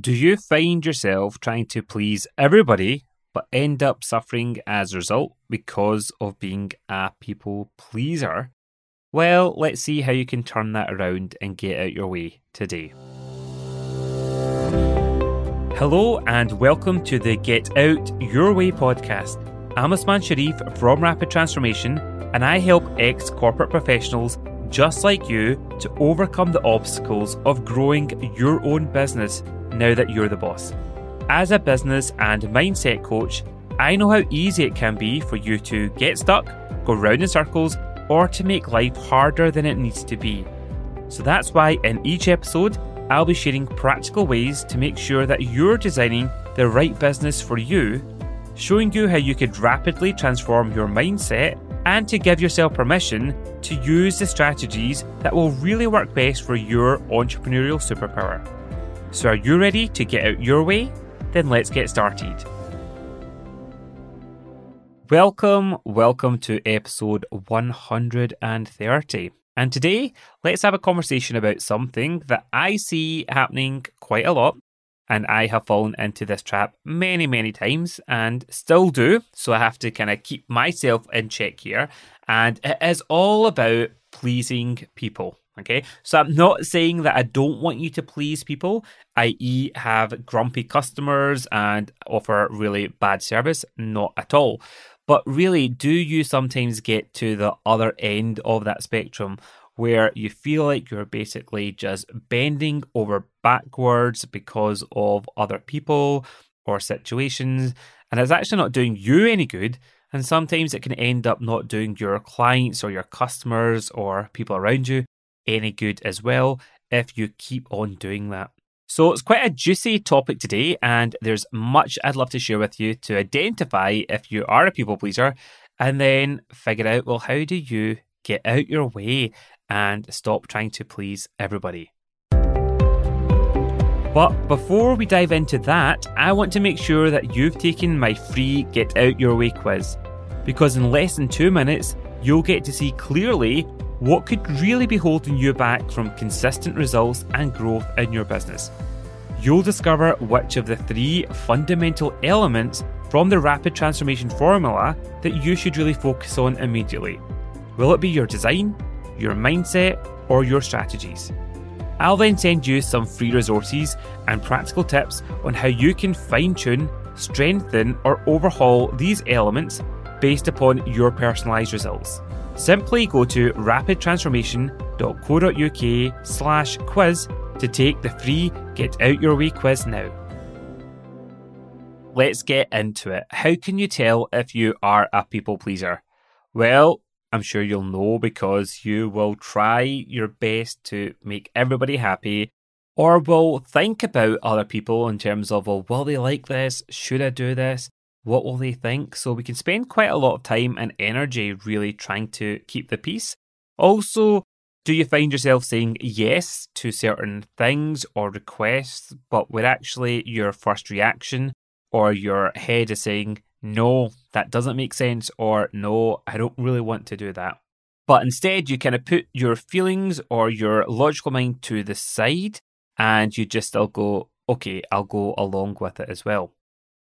Do you find yourself trying to please everybody but end up suffering as a result because of being a people pleaser? Well, let's see how you can turn that around and get out your way today. Hello, and welcome to the Get Out Your Way podcast. I'm Usman Sharif from Rapid Transformation, and I help ex corporate professionals just like you to overcome the obstacles of growing your own business now that you're the boss. As a business and mindset coach, I know how easy it can be for you to get stuck, go round in circles, or to make life harder than it needs to be. So that's why in each episode, I'll be sharing practical ways to make sure that you're designing the right business for you, showing you how you could rapidly transform your mindset, and to give yourself permission to use the strategies that will really work best for your entrepreneurial superpower. So, are you ready to get out your way? Then let's get started. Welcome, welcome to episode 130. And today, let's have a conversation about something that I see happening quite a lot. And I have fallen into this trap many, many times and still do. So I have to kind of keep myself in check here. And it is all about pleasing people. Okay, so I'm not saying that I don't want you to please people, i.e., have grumpy customers and offer really bad service. Not at all. But really, do you sometimes get to the other end of that spectrum where you feel like you're basically just bending over backwards because of other people or situations, and it's actually not doing you any good? And sometimes it can end up not doing your clients or your customers or people around you any good as well if you keep on doing that. So it's quite a juicy topic today, and there's much I'd love to share with you to identify if you are a people pleaser and then figure out well, how do you get out your way and stop trying to please everybody? But before we dive into that, I want to make sure that you've taken my free Get Out Your Way quiz. Because in less than two minutes, you'll get to see clearly what could really be holding you back from consistent results and growth in your business. You'll discover which of the three fundamental elements from the rapid transformation formula that you should really focus on immediately. Will it be your design, your mindset, or your strategies? I'll then send you some free resources and practical tips on how you can fine tune, strengthen, or overhaul these elements based upon your personalised results. Simply go to rapidtransformation.co.uk slash quiz to take the free Get Out Your Way quiz now. Let's get into it. How can you tell if you are a people pleaser? Well, I'm sure you'll know because you will try your best to make everybody happy or will think about other people in terms of, well, will they like this? Should I do this? What will they think? So we can spend quite a lot of time and energy really trying to keep the peace. Also, do you find yourself saying yes to certain things or requests, but where actually your first reaction or your head is saying, no, that doesn't make sense, or no, I don't really want to do that. But instead, you kind of put your feelings or your logical mind to the side and you just still go, okay, I'll go along with it as well.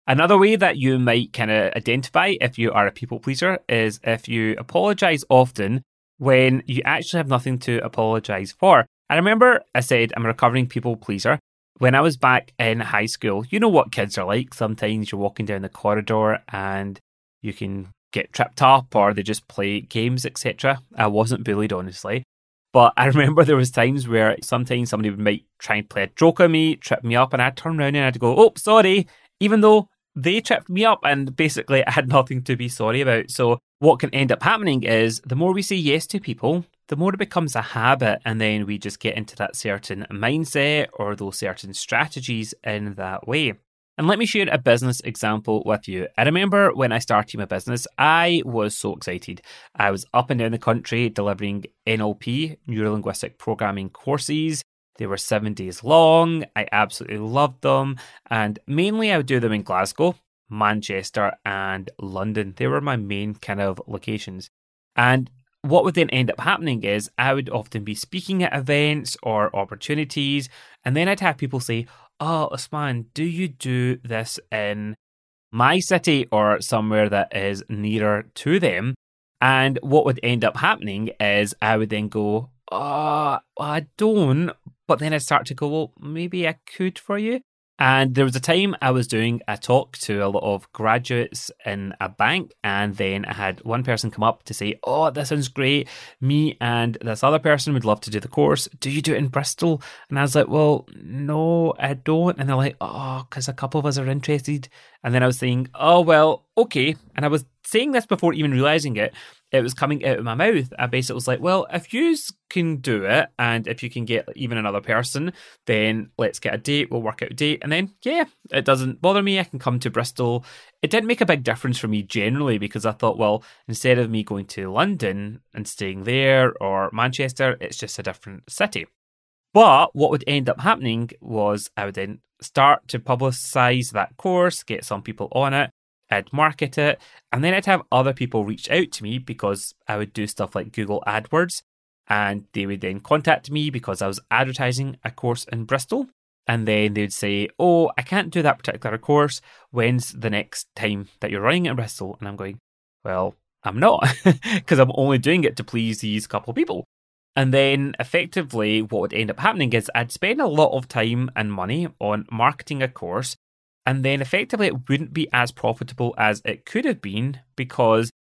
Another way that you might kind of identify if you are a people pleaser is if you apologize often when you actually have nothing to apologize for. I remember I said I'm a recovering people pleaser. When I was back in high school, you know what kids are like. Sometimes you're walking down the corridor and you can get tripped up or they just play games, etc. I wasn't bullied, honestly. But I remember there was times where sometimes somebody would might try and play a joke on me, trip me up, and I'd turn around and I'd go, oh, sorry, even though they tripped me up and basically I had nothing to be sorry about. So, what can end up happening is the more we say yes to people, the more it becomes a habit, and then we just get into that certain mindset or those certain strategies in that way. And let me share a business example with you. I remember when I started my business, I was so excited. I was up and down the country delivering NLP, neuro linguistic programming courses. They were seven days long. I absolutely loved them. And mainly I would do them in Glasgow, Manchester, and London. They were my main kind of locations. And what would then end up happening is I would often be speaking at events or opportunities, and then I'd have people say, oh, Usman, do you do this in my city or somewhere that is nearer to them? And what would end up happening is I would then go, oh, I don't. But then I'd start to go, well, maybe I could for you. And there was a time I was doing a talk to a lot of graduates in a bank, and then I had one person come up to say, Oh, that sounds great. Me and this other person would love to do the course. Do you do it in Bristol? And I was like, Well, no, I don't. And they're like, Oh, because a couple of us are interested. And then I was saying, Oh, well, okay. And I was saying this before even realizing it it was coming out of my mouth. I basically was like, well, if you can do it and if you can get even another person, then let's get a date. We'll work out a date. And then, yeah, it doesn't bother me. I can come to Bristol. It didn't make a big difference for me generally because I thought, well, instead of me going to London and staying there or Manchester, it's just a different city. But what would end up happening was I would then start to publicize that course, get some people on it. I'd market it, and then I'd have other people reach out to me because I would do stuff like Google AdWords, and they would then contact me because I was advertising a course in Bristol. And then they'd say, Oh, I can't do that particular course. When's the next time that you're running it in Bristol? And I'm going, Well, I'm not, because I'm only doing it to please these couple of people. And then effectively, what would end up happening is I'd spend a lot of time and money on marketing a course and then effectively it wouldn't be as profitable as it could have been because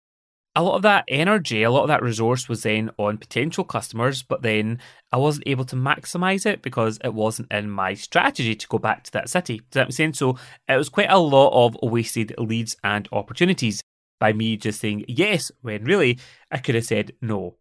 a lot of that energy, a lot of that resource was then on potential customers, but then I wasn't able to maximize it because it wasn't in my strategy to go back to that city. Does that make sense? So it was quite a lot of wasted leads and opportunities by me just saying yes when really I could have said no.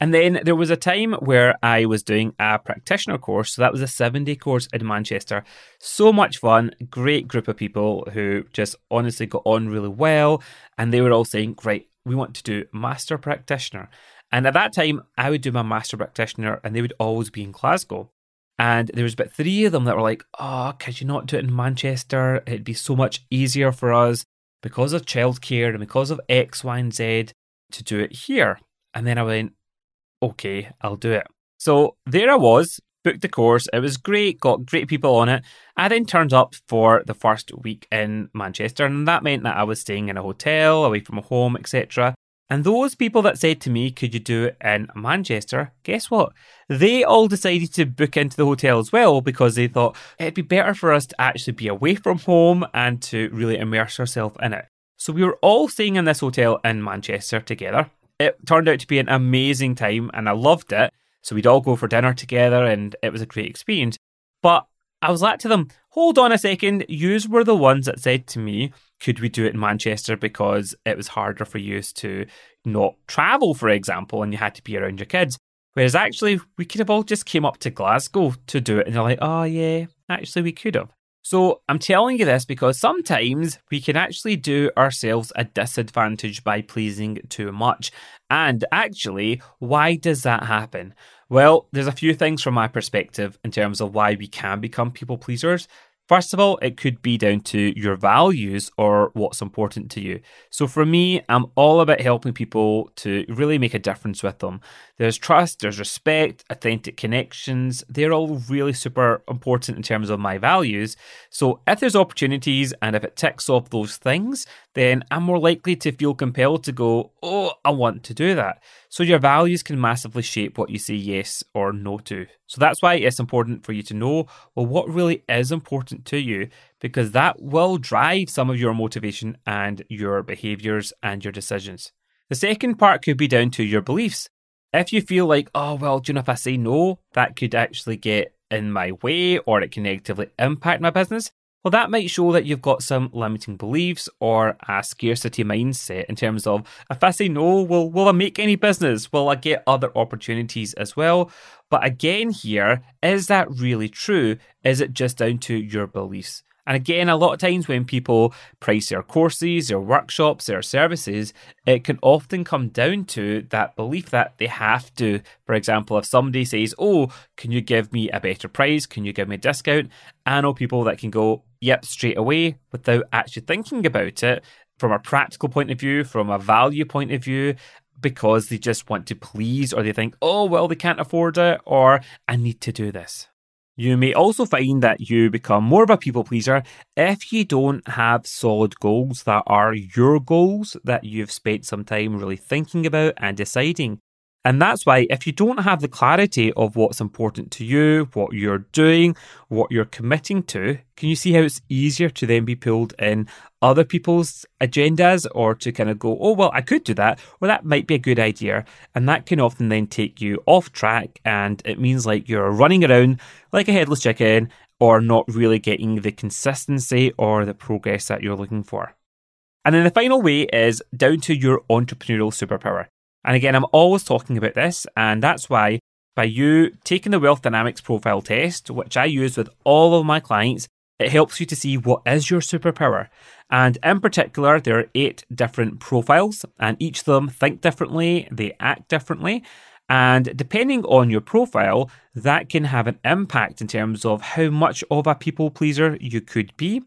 And then there was a time where I was doing a practitioner course. So that was a seven day course in Manchester. So much fun, great group of people who just honestly got on really well. And they were all saying, Great, we want to do master practitioner. And at that time, I would do my master practitioner and they would always be in Glasgow. And there was about three of them that were like, Oh, could you not do it in Manchester? It'd be so much easier for us because of childcare and because of X, Y, and Z to do it here. And then I went, okay, I'll do it. So there I was, booked the course. It was great, got great people on it. I then turned up for the first week in Manchester, and that meant that I was staying in a hotel, away from home, etc. And those people that said to me, Could you do it in Manchester? Guess what? They all decided to book into the hotel as well because they thought it'd be better for us to actually be away from home and to really immerse ourselves in it. So we were all staying in this hotel in Manchester together it turned out to be an amazing time and I loved it. So we'd all go for dinner together and it was a great experience. But I was like to them, hold on a second, yous were the ones that said to me, could we do it in Manchester because it was harder for yous to not travel, for example, and you had to be around your kids. Whereas actually, we could have all just came up to Glasgow to do it, and they're like, oh yeah, actually we could have. So I'm telling you this because sometimes we can actually do ourselves a disadvantage by pleasing too much. And actually, why does that happen? Well, there's a few things from my perspective in terms of why we can become people pleasers. First of all, it could be down to your values or what's important to you. So for me, I'm all about helping people to really make a difference with them. There's trust, there's respect, authentic connections. They're all really super important in terms of my values. So if there's opportunities and if it ticks off those things, then I'm more likely to feel compelled to go, oh, I want to do that. So your values can massively shape what you say yes or no to. So that's why it's important for you to know well what really is important to you because that will drive some of your motivation and your behaviors and your decisions. The second part could be down to your beliefs. If you feel like, oh well, do you know if I say no, that could actually get in my way or it can negatively impact my business, well, that might show that you've got some limiting beliefs or a scarcity mindset in terms of if I say no, will will I make any business? Will I get other opportunities as well? But again, here, is that really true? Is it just down to your beliefs? And again, a lot of times when people price their courses, their workshops, their services, it can often come down to that belief that they have to. For example, if somebody says, Oh, can you give me a better price? Can you give me a discount? I know people that can go, Yep, straight away without actually thinking about it from a practical point of view, from a value point of view, because they just want to please or they think, Oh, well, they can't afford it or I need to do this. You may also find that you become more of a people pleaser if you don't have solid goals that are your goals that you've spent some time really thinking about and deciding. And that's why, if you don't have the clarity of what's important to you, what you're doing, what you're committing to, can you see how it's easier to then be pulled in other people's agendas or to kind of go, oh, well, I could do that, or that might be a good idea. And that can often then take you off track. And it means like you're running around like a headless chicken or not really getting the consistency or the progress that you're looking for. And then the final way is down to your entrepreneurial superpower. And again, I'm always talking about this, and that's why by you taking the Wealth Dynamics profile test, which I use with all of my clients, it helps you to see what is your superpower. And in particular, there are eight different profiles, and each of them think differently, they act differently. And depending on your profile, that can have an impact in terms of how much of a people pleaser you could be.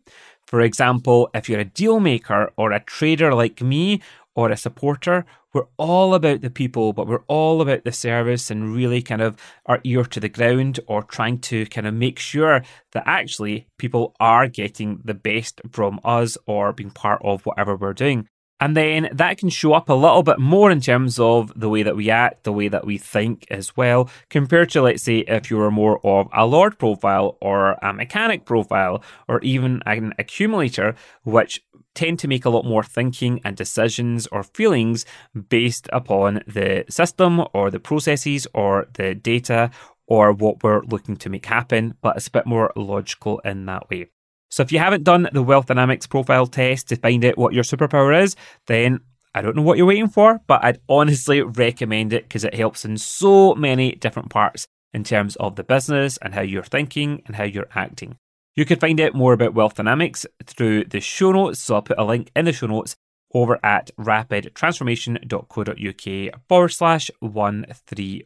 For example, if you're a deal maker or a trader like me or a supporter, we're all about the people, but we're all about the service and really kind of our ear to the ground or trying to kind of make sure that actually people are getting the best from us or being part of whatever we're doing. And then that can show up a little bit more in terms of the way that we act, the way that we think as well, compared to, let's say, if you were more of a Lord profile or a mechanic profile or even an accumulator, which tend to make a lot more thinking and decisions or feelings based upon the system or the processes or the data or what we're looking to make happen, but it's a bit more logical in that way. So if you haven't done the Wealth Dynamics profile test to find out what your superpower is, then I don't know what you're waiting for, but I'd honestly recommend it because it helps in so many different parts in terms of the business and how you're thinking and how you're acting. You can find out more about Wealth Dynamics through the show notes, so I'll put a link in the show notes over at rapidtransformation.co.uk forward slash 130.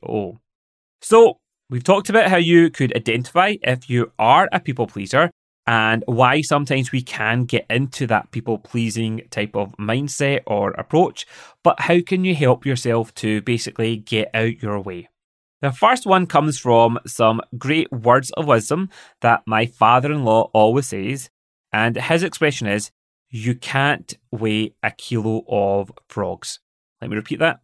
So, we've talked about how you could identify if you are a people pleaser and why sometimes we can get into that people pleasing type of mindset or approach. But how can you help yourself to basically get out your way? The first one comes from some great words of wisdom that my father in law always says. And his expression is, You can't weigh a kilo of frogs. Let me repeat that.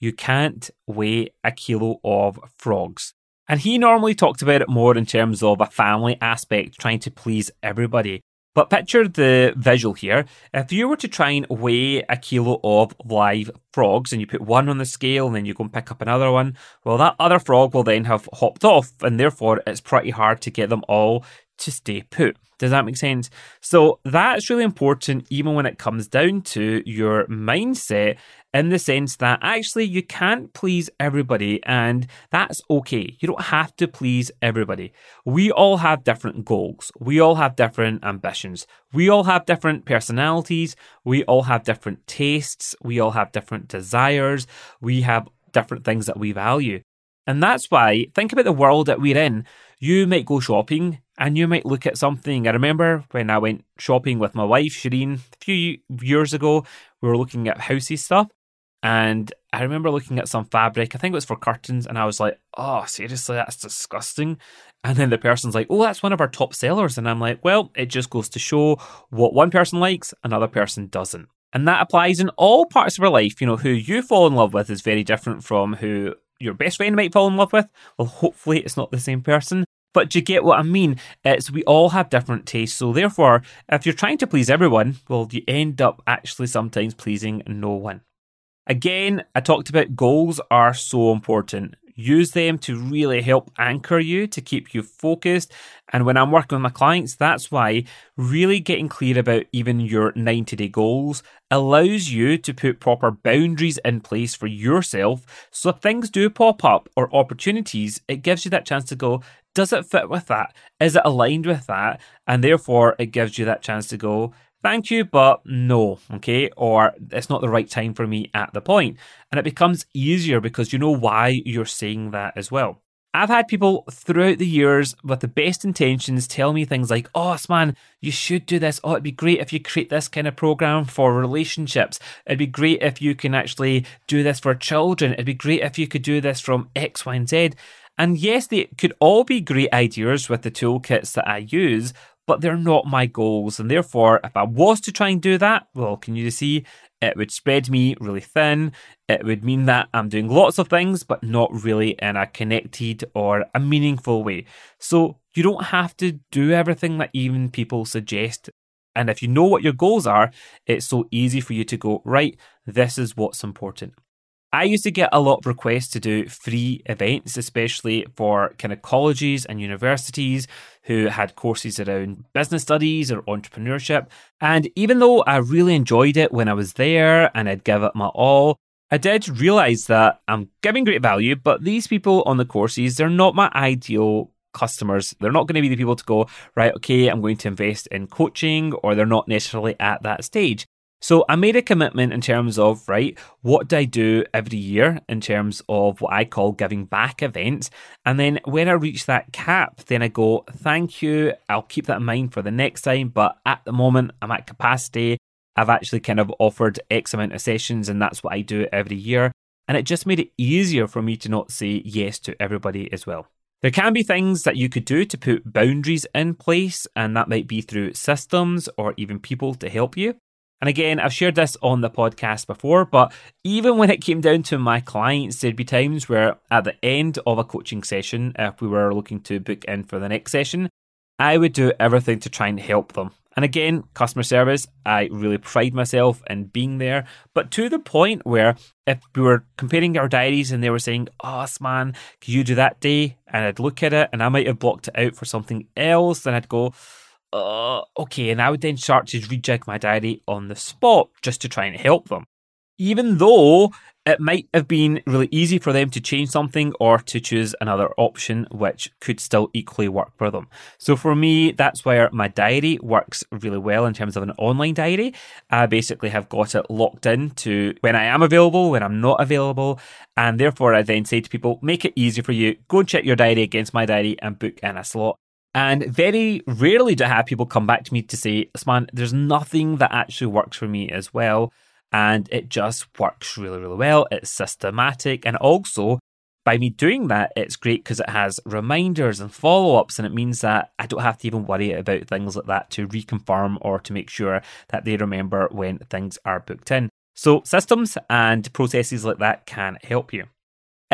You can't weigh a kilo of frogs. And he normally talked about it more in terms of a family aspect, trying to please everybody. But picture the visual here. If you were to try and weigh a kilo of live frogs and you put one on the scale and then you go and pick up another one, well, that other frog will then have hopped off and therefore it's pretty hard to get them all to stay put. Does that make sense? So that's really important, even when it comes down to your mindset, in the sense that actually you can't please everybody, and that's okay. You don't have to please everybody. We all have different goals, we all have different ambitions, we all have different personalities, we all have different tastes, we all have different desires, we have different things that we value. And that's why, think about the world that we're in. You might go shopping and you might look at something. I remember when I went shopping with my wife, Shireen, a few years ago, we were looking at housey stuff. And I remember looking at some fabric, I think it was for curtains, and I was like, oh, seriously, that's disgusting. And then the person's like, oh, that's one of our top sellers. And I'm like, well, it just goes to show what one person likes, another person doesn't. And that applies in all parts of our life. You know, who you fall in love with is very different from who your best friend might fall in love with. Well, hopefully it's not the same person. But do you get what I mean? It's we all have different tastes. So therefore, if you're trying to please everyone, well, you end up actually sometimes pleasing no one. Again, I talked about goals are so important. Use them to really help anchor you, to keep you focused. And when I'm working with my clients, that's why really getting clear about even your 90 day goals allows you to put proper boundaries in place for yourself. So if things do pop up or opportunities, it gives you that chance to go, does it fit with that? Is it aligned with that? And therefore, it gives you that chance to go, thank you, but no, okay? Or it's not the right time for me at the point. And it becomes easier because you know why you're saying that as well. I've had people throughout the years with the best intentions tell me things like, oh, man, you should do this. Oh, it'd be great if you create this kind of program for relationships. It'd be great if you can actually do this for children. It'd be great if you could do this from X, Y, and Z. And yes, they could all be great ideas with the toolkits that I use, but they're not my goals. And therefore, if I was to try and do that, well, can you see? It would spread me really thin. It would mean that I'm doing lots of things, but not really in a connected or a meaningful way. So you don't have to do everything that even people suggest. And if you know what your goals are, it's so easy for you to go, right, this is what's important. I used to get a lot of requests to do free events, especially for kind of colleges and universities who had courses around business studies or entrepreneurship. And even though I really enjoyed it when I was there and I'd give it my all, I did realize that I'm giving great value, but these people on the courses, they're not my ideal customers. They're not going to be the people to go, right, okay, I'm going to invest in coaching, or they're not necessarily at that stage. So I made a commitment in terms of, right, what do I do every year in terms of what I call giving back events? And then when I reach that cap, then I go, thank you. I'll keep that in mind for the next time. But at the moment, I'm at capacity. I've actually kind of offered X amount of sessions, and that's what I do every year. And it just made it easier for me to not say yes to everybody as well. There can be things that you could do to put boundaries in place, and that might be through systems or even people to help you. And again, I've shared this on the podcast before, but even when it came down to my clients, there'd be times where at the end of a coaching session, if we were looking to book in for the next session, I would do everything to try and help them. And again, customer service, I really pride myself in being there, but to the point where if we were comparing our diaries and they were saying, Oh, man, can you do that day? And I'd look at it and I might have blocked it out for something else, then I'd go, uh, okay, and I would then start to rejig my diary on the spot just to try and help them. Even though it might have been really easy for them to change something or to choose another option, which could still equally work for them. So for me, that's where my diary works really well in terms of an online diary. I basically have got it locked in to when I am available, when I'm not available. And therefore, I then say to people, make it easy for you. Go and check your diary against my diary and book in a slot. And very rarely do I have people come back to me to say, man, there's nothing that actually works for me as well. And it just works really, really well. It's systematic. And also, by me doing that, it's great because it has reminders and follow ups. And it means that I don't have to even worry about things like that to reconfirm or to make sure that they remember when things are booked in. So, systems and processes like that can help you.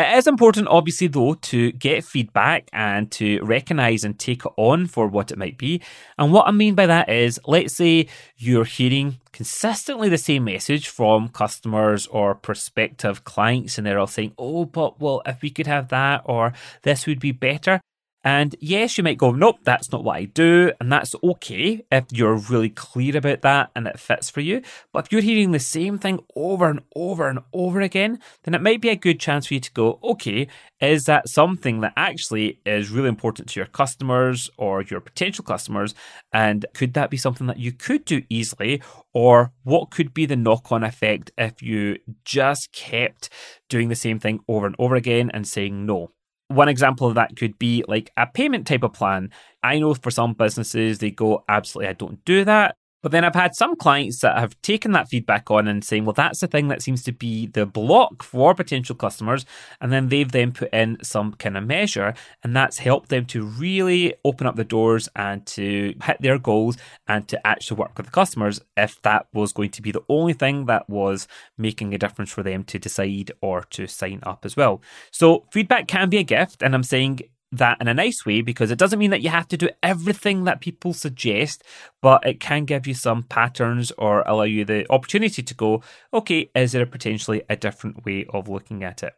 It is important, obviously, though, to get feedback and to recognize and take it on for what it might be. And what I mean by that is, let's say you're hearing consistently the same message from customers or prospective clients, and they're all saying, Oh, but well, if we could have that, or this would be better. And yes, you might go, nope, that's not what I do. And that's okay if you're really clear about that and it fits for you. But if you're hearing the same thing over and over and over again, then it might be a good chance for you to go, okay, is that something that actually is really important to your customers or your potential customers? And could that be something that you could do easily? Or what could be the knock on effect if you just kept doing the same thing over and over again and saying no? One example of that could be like a payment type of plan. I know for some businesses, they go, absolutely, I don't do that. But then I've had some clients that have taken that feedback on and saying, well, that's the thing that seems to be the block for potential customers. And then they've then put in some kind of measure, and that's helped them to really open up the doors and to hit their goals and to actually work with the customers if that was going to be the only thing that was making a difference for them to decide or to sign up as well. So feedback can be a gift. And I'm saying that in a nice way because it doesn't mean that you have to do everything that people suggest, but it can give you some patterns or allow you the opportunity to go, okay, is there potentially a different way of looking at it?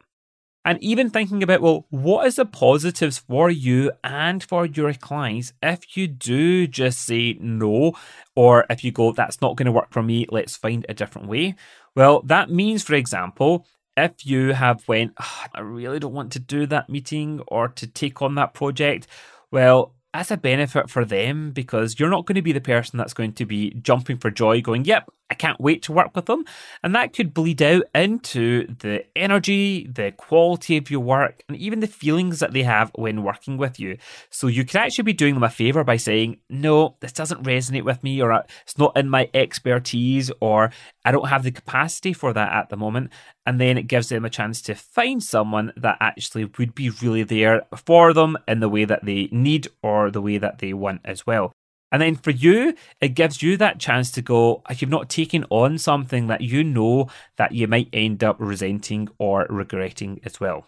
And even thinking about, well, what is the positives for you and for your clients if you do just say no, or if you go, that's not going to work for me, let's find a different way? Well, that means, for example, if you have went, oh, I really don't want to do that meeting or to take on that project, well, that's a benefit for them because you're not going to be the person that's going to be jumping for joy, going, Yep, can't wait to work with them. And that could bleed out into the energy, the quality of your work, and even the feelings that they have when working with you. So you could actually be doing them a favor by saying, No, this doesn't resonate with me, or uh, it's not in my expertise, or I don't have the capacity for that at the moment. and then it gives them a chance to find someone that actually would be really there for them in the way that they need or the way that they want as well. And then for you, it gives you that chance to go, you've not taken on something that you know that you might end up resenting or regretting as well.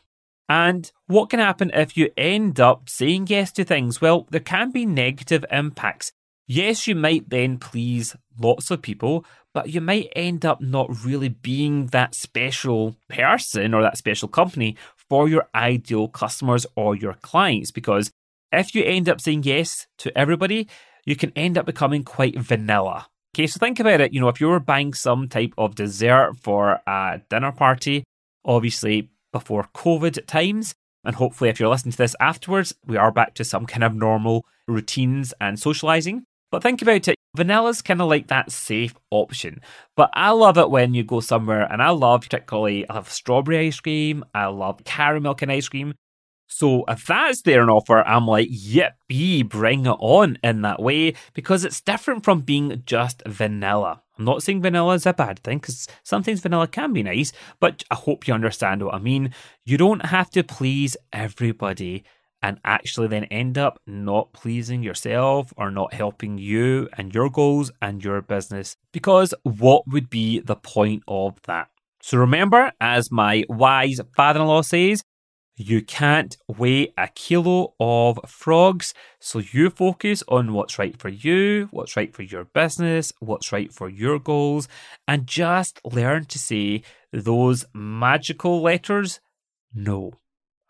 And what can happen if you end up saying yes to things? Well, there can be negative impacts. Yes, you might then please lots of people, but you might end up not really being that special person or that special company for your ideal customers or your clients. Because if you end up saying yes to everybody, you can end up becoming quite vanilla. Okay, so think about it. You know, if you were buying some type of dessert for a dinner party, obviously before COVID times, and hopefully if you're listening to this afterwards, we are back to some kind of normal routines and socializing. But think about it vanilla's kind of like that safe option. But I love it when you go somewhere, and I love particularly, I love strawberry ice cream, I love caramel kind ice cream. So if that's there an offer, I'm like, yippee, bring it on in that way because it's different from being just vanilla. I'm not saying vanilla is a bad thing because sometimes vanilla can be nice, but I hope you understand what I mean. You don't have to please everybody and actually then end up not pleasing yourself or not helping you and your goals and your business. Because what would be the point of that? So remember, as my wise father in law says, you can't weigh a kilo of frogs. So you focus on what's right for you, what's right for your business, what's right for your goals, and just learn to say those magical letters no.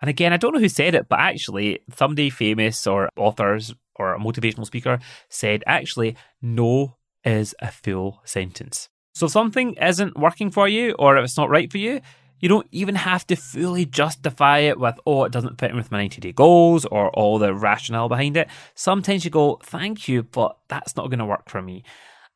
And again, I don't know who said it, but actually, somebody famous or authors or a motivational speaker said actually, no is a full sentence. So if something isn't working for you or if it's not right for you, you don't even have to fully justify it with, oh, it doesn't fit in with my 90 day goals or all the rationale behind it. Sometimes you go, thank you, but that's not going to work for me.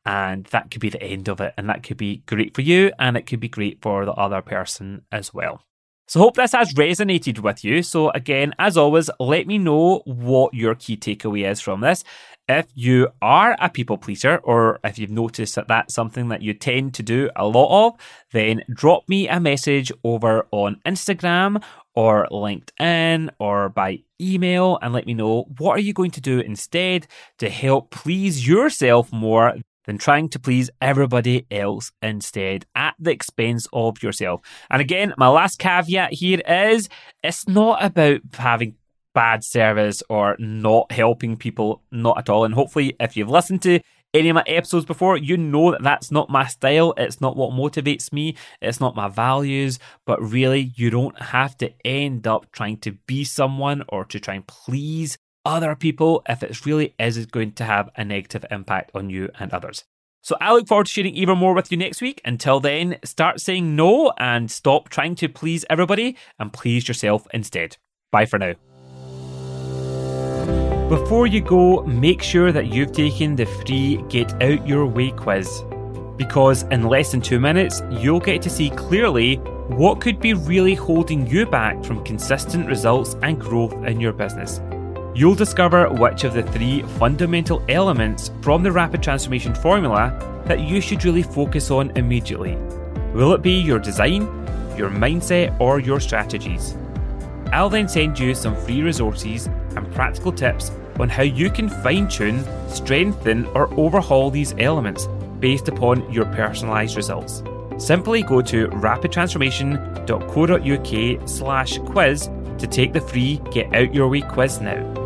And that could be the end of it. And that could be great for you and it could be great for the other person as well. So, hope this has resonated with you. So, again, as always, let me know what your key takeaway is from this. If you are a people pleaser, or if you've noticed that that's something that you tend to do a lot of, then drop me a message over on Instagram or LinkedIn or by email and let me know what are you going to do instead to help please yourself more than trying to please everybody else instead at the expense of yourself. And again, my last caveat here is it's not about having bad service or not helping people, not at all. And hopefully, if you've listened to any of my episodes before, you know that that's not my style. It's not what motivates me. It's not my values. But really, you don't have to end up trying to be someone or to try and please other people if it really is going to have a negative impact on you and others. So I look forward to sharing even more with you next week. Until then, start saying no and stop trying to please everybody and please yourself instead. Bye for now. Before you go, make sure that you've taken the free Get Out Your Way quiz. Because in less than two minutes, you'll get to see clearly what could be really holding you back from consistent results and growth in your business. You'll discover which of the three fundamental elements from the Rapid Transformation Formula that you should really focus on immediately. Will it be your design, your mindset, or your strategies? I'll then send you some free resources and practical tips on how you can fine tune, strengthen, or overhaul these elements based upon your personalised results. Simply go to rapidtransformation.co.uk slash quiz to take the free Get Out Your Way quiz now.